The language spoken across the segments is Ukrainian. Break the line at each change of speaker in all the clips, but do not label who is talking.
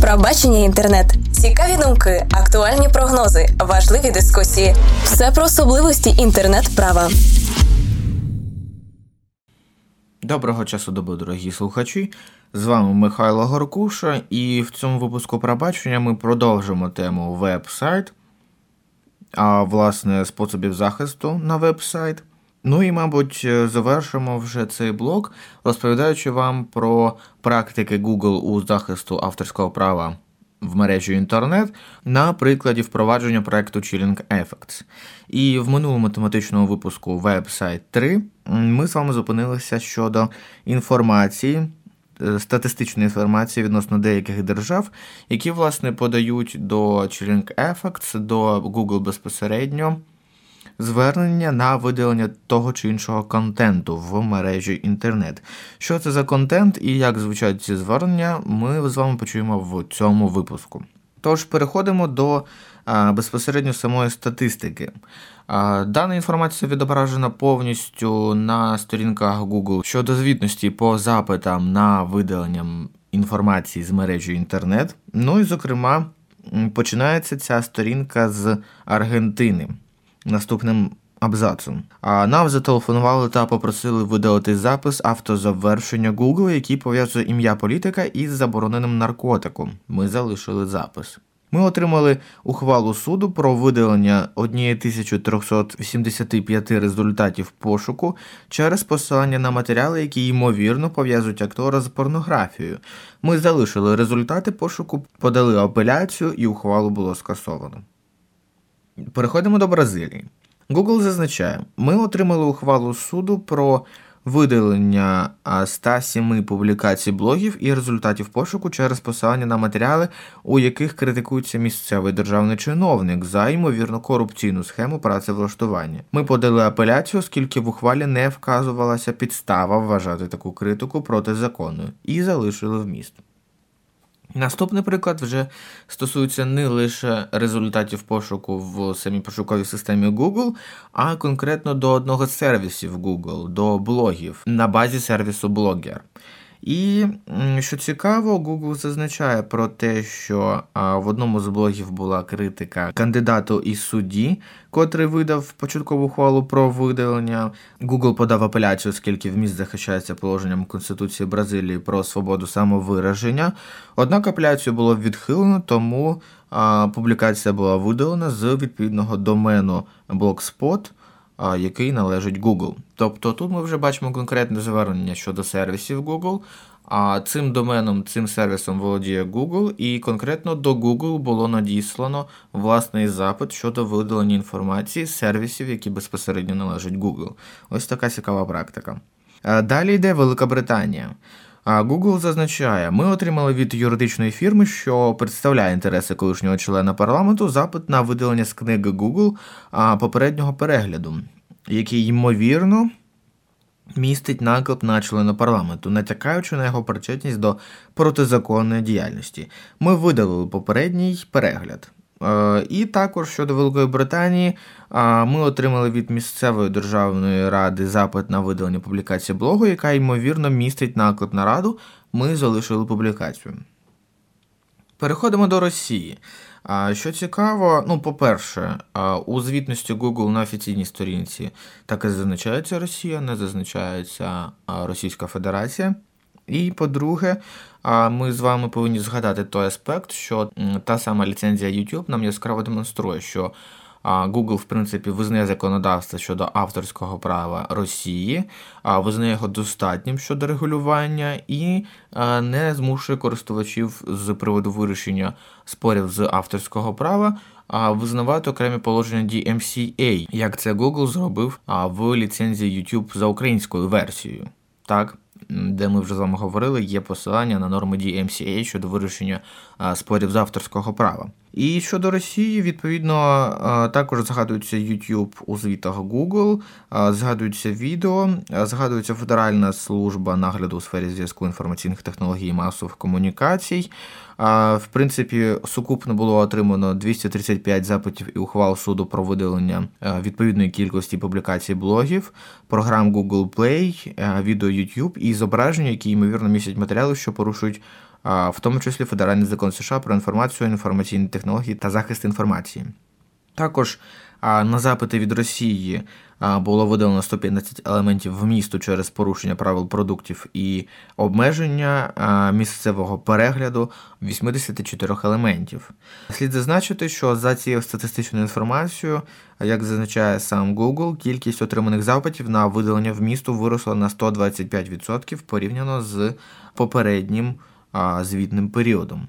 Пробачення інтернет, цікаві думки, актуальні прогнози, важливі дискусії. Все про особливості інтернет-права.
Доброго часу доби, дорогі слухачі. З вами Михайло Горкуша, і в цьому випуску пробачення ми продовжимо тему веб-сайт, а власне способів захисту на веб-сайт. Ну і, мабуть, завершимо вже цей блок, розповідаючи вам про практики Google у захисту авторського права в мережі інтернет на прикладі впровадження проекту Chilling Effects. І в минулому тематичному випуску Website 3 ми з вами зупинилися щодо інформації. Е, статистичної інформації відносно деяких держав, які, власне, подають до Chilling Effects, до Google безпосередньо звернення на видалення того чи іншого контенту в мережі інтернет. Що це за контент і як звучать ці звернення, ми з вами почуємо в цьому випуску. Тож переходимо до а, безпосередньо самої статистики. А, дана інформація відображена повністю на сторінках Google щодо звітності по запитам на видалення інформації з мережі інтернет. Ну і, зокрема, починається ця сторінка з Аргентини наступним абзацом. А нам зателефонували та попросили видалити запис автозавершення Google, який пов'язує ім'я політика із забороненим наркотиком. Ми залишили запис. Ми отримали ухвалу суду про видалення 1385 результатів пошуку через посилання на матеріали, які ймовірно пов'язують актора з порнографією. Ми залишили результати пошуку, подали апеляцію і ухвалу було скасовано. Переходимо до Бразилії. Google зазначає, ми отримали ухвалу суду про видалення 107 публікацій блогів і результатів пошуку через посилання на матеріали, у яких критикується місцевий державний чиновник за ймовірно корупційну схему працевлаштування. Ми подали апеляцію, оскільки в ухвалі не вказувалася підстава вважати таку критику протизаконною, і залишили вміст. Наступний приклад вже стосується не лише результатів пошуку в самій пошуковій системі Google, а конкретно до одного з сервісів Google, до блогів на базі сервісу Blogger. І що цікаво, Google зазначає про те, що в одному з блогів була критика кандидату із судді, котрий видав початкову ухвалу про видалення. Google подав апеляцію, оскільки вміст захищається положенням Конституції Бразилії про свободу самовираження. Однак апеляцію було відхилено, тому публікація була видалена з відповідного домену Blogspot який належить Google. Тобто тут ми вже бачимо конкретне звернення щодо сервісів Google. А цим доменом, цим сервісом володіє Google, і конкретно до Google було надіслано власний запит щодо видалення інформації з сервісів, які безпосередньо належать Google. Ось така цікава практика. Далі йде Велика Британія. Google зазначає, ми отримали від юридичної фірми, що представляє інтереси колишнього члена парламенту, запит на видалення з книги Google попереднього перегляду, який ймовірно містить наклеп на члена парламенту, натякаючи на його причетність до протизаконної діяльності. Ми видалили попередній перегляд. Е, і також щодо Великої Британії ми отримали від місцевої державної ради запит на видалення публікації блогу, яка ймовірно містить наклеп на раду. Ми залишили публікацію. Переходимо до Росії. Що цікаво, ну, по-перше, у звітності Google на офіційній сторінці так і зазначається Росія, не зазначається Російська Федерація. І по-друге, ми з вами повинні згадати той аспект, що та сама ліцензія YouTube нам яскраво демонструє, що Google, в принципі, визнає законодавство щодо авторського права Росії, визнає його достатнім щодо регулювання і не змушує користувачів з приводу вирішення спорів з авторського права. Визнавати окремі положення DMCA, як це Google зробив в ліцензії YouTube за українською версією. Так, де ми вже з вами говорили, є посилання на норми DMCA щодо вирішення спорів з авторського права. І щодо Росії, відповідно, також згадується YouTube у звітах Google, згадується відео, згадується Федеральна служба нагляду у сфері зв'язку інформаційних технологій і масових комунікацій. В принципі, сукупно було отримано 235 запитів і ухвал суду про видалення відповідної кількості публікацій блогів, програм Google Play, відео YouTube і зображення, які ймовірно містять матеріали, що порушують в тому числі Федеральний закон США про інформацію, інформаційні технології та захист інформації. Також на запити від Росії було видалено 115 елементів вмісту через порушення правил продуктів і обмеження місцевого перегляду 84 елементів. Слід зазначити, що за цією статистичною інформацією, як зазначає сам Google, кількість отриманих запитів на видалення вмісту виросла на 125% порівняно з попереднім звітним періодом.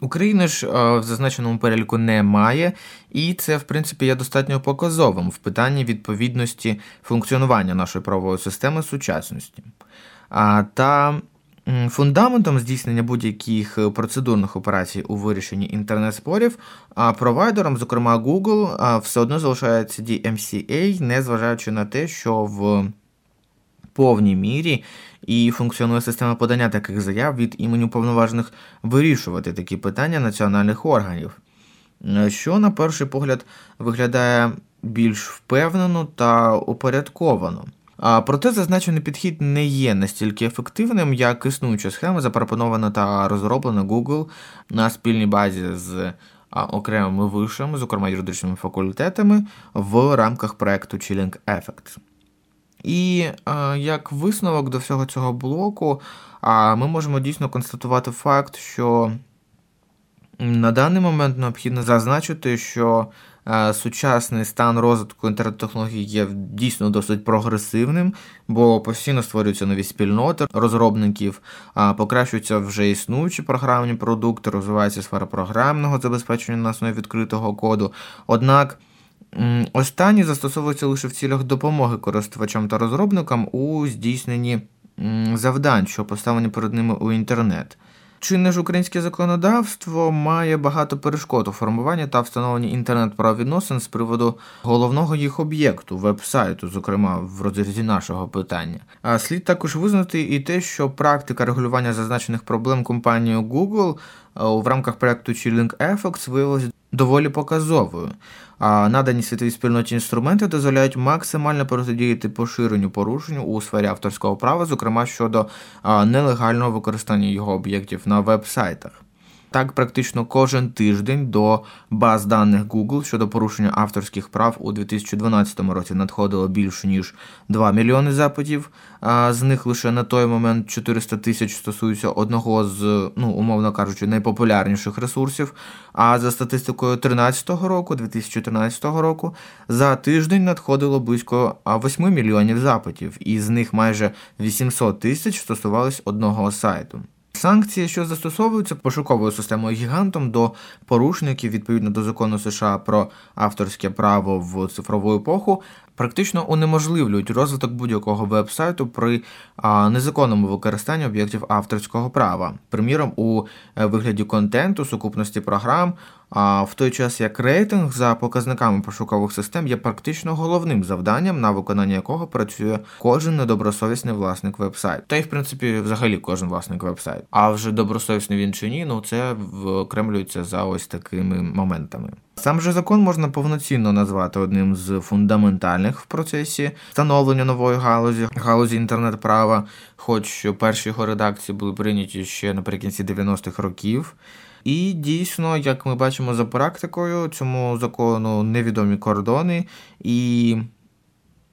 України ж в зазначеному переліку немає, і це, в принципі, є достатньо показовим в питанні відповідності функціонування нашої правової системи сучасності. Та фундаментом здійснення будь-яких процедурних операцій у вирішенні інтернет-спорів, а провайдером, зокрема Google, все одно залишається DMCA, незважаючи на те, що в повній мірі і функціонує система подання таких заяв від імені уповноважених вирішувати такі питання національних органів, що, на перший погляд, виглядає більш впевнено та упорядковано. А проте зазначений підхід не є настільки ефективним, як існуюча схема, запропонована та розроблена Google на спільній базі з окремими вишами, зокрема юридичними факультетами, в рамках проекту Chilling Effect. І е, як висновок до всього цього блоку, ми можемо дійсно констатувати факт, що на даний момент необхідно зазначити, що е, сучасний стан розвитку інтернет-технологій є дійсно досить прогресивним, бо постійно створюються нові спільноти розробників, покращуються вже існуючі програмні продукти, розвивається сфера програмного забезпечення на основі відкритого коду. Однак Останні застосовуються лише в цілях допомоги користувачам та розробникам у здійсненні завдань, що поставлені перед ними у інтернет. Чинне ж українське законодавство має багато перешкод у формуванні та встановленні інтернет-правовідносин з приводу головного їх об'єкту, веб-сайту, зокрема в розрізі нашого питання. А слід також визнати і те, що практика регулювання зазначених проблем компанією Google в рамках проекту Chilling Effects виявилася доволі показовою. А надані світовій спільноті інструменти дозволяють максимально протидіяти поширенню порушенню у сфері авторського права, зокрема щодо нелегального використання його об'єктів на веб-сайтах. Так, практично кожен тиждень до баз даних Google щодо порушення авторських прав у 2012 році надходило більше ніж 2 мільйони запитів. А з них лише на той момент 400 тисяч стосуються одного з, ну умовно кажучи, найпопулярніших ресурсів. А за статистикою 2013 року, 2013 року, за тиждень надходило близько 8 мільйонів запитів, і з них майже 800 тисяч стосувались одного сайту. Санкції, що застосовуються пошуковою системою гігантом до порушників відповідно до закону США про авторське право в цифрову епоху, практично унеможливлюють розвиток будь-якого веб-сайту при незаконному використанні об'єктів авторського права, приміром у е, вигляді контенту, сукупності програм. А в той час як рейтинг за показниками пошукових систем є практично головним завданням, на виконання якого працює кожен недобросовісний власник веб-сайту. Та й в принципі взагалі кожен власник веб-сайту. А вже добросовісний він чи ні, ну це вкремлюється за ось такими моментами. Сам же закон можна повноцінно назвати одним з фундаментальних в процесі встановлення нової галузі, галузі інтернет-права, хоч перші його редакції були прийняті ще наприкінці 90-х років. І дійсно, як ми бачимо за практикою, цьому закону невідомі кордони, і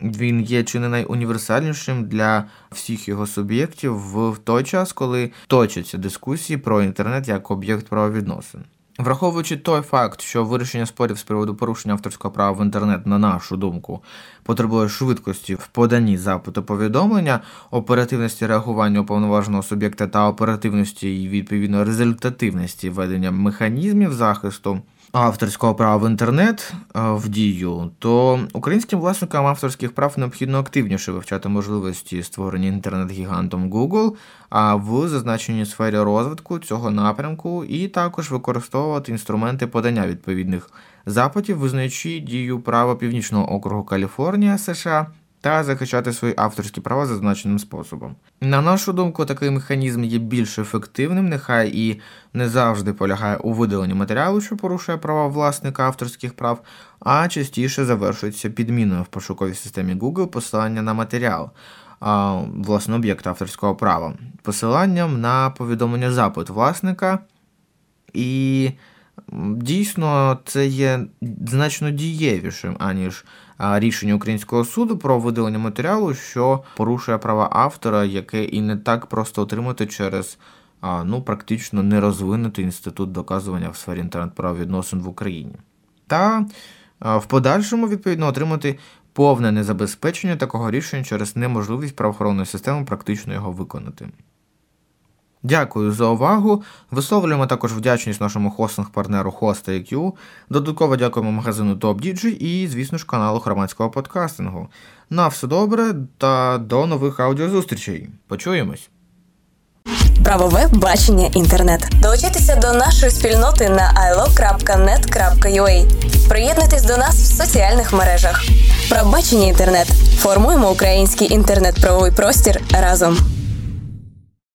він є чи не найуніверсальнішим для всіх його суб'єктів в той час, коли точаться дискусії про інтернет як об'єкт правовідносин. Враховуючи той факт, що вирішення спорів з приводу порушення авторського права в інтернет, на нашу думку, потребує швидкості в поданні запиту повідомлення, оперативності реагування уповноваженого суб'єкта та оперативності і відповідно результативності ведення механізмів захисту авторського права в інтернет е, в дію, то українським власникам авторських прав необхідно активніше вивчати можливості створення інтернет-гігантом Google, а в зазначеній сфері розвитку цього напрямку, і також використовувати інструменти подання відповідних запитів, визнаючи дію права Північного округу Каліфорнія США та захищати свої авторські права зазначеним способом. На нашу думку, такий механізм є більш ефективним, нехай і не завжди полягає у видаленні матеріалу, що порушує права власника авторських прав, а частіше завершується підміною в пошуковій системі Google посилання на матеріал. власне об'єкт авторського права, посиланням на повідомлення запит власника. І дійсно це є значно дієвішим, аніж рішення українського суду про видалення матеріалу, що порушує права автора, яке і не так просто отримати через ну, практично нерозвинутий інститут доказування в сфері інтернет-правовідносин в Україні. Та в подальшому, відповідно, отримати повне незабезпечення такого рішення через неможливість правоохоронної системи практично його виконати. Дякую за увагу. Висловлюємо також вдячність нашому хостинг-партнеру Hosta.IQ. Додатково дякуємо магазину TopDigi і, звісно ж, каналу громадського подкастингу. На все добре та до нових аудіозустрічей. Почуємось!
Правове бачення інтернет. Долучайтеся до нашої спільноти на ilo.net.ua. Приєднуйтесь до нас в соціальних мережах. Правбачення інтернет. Формуємо український інтернет-правовий простір разом.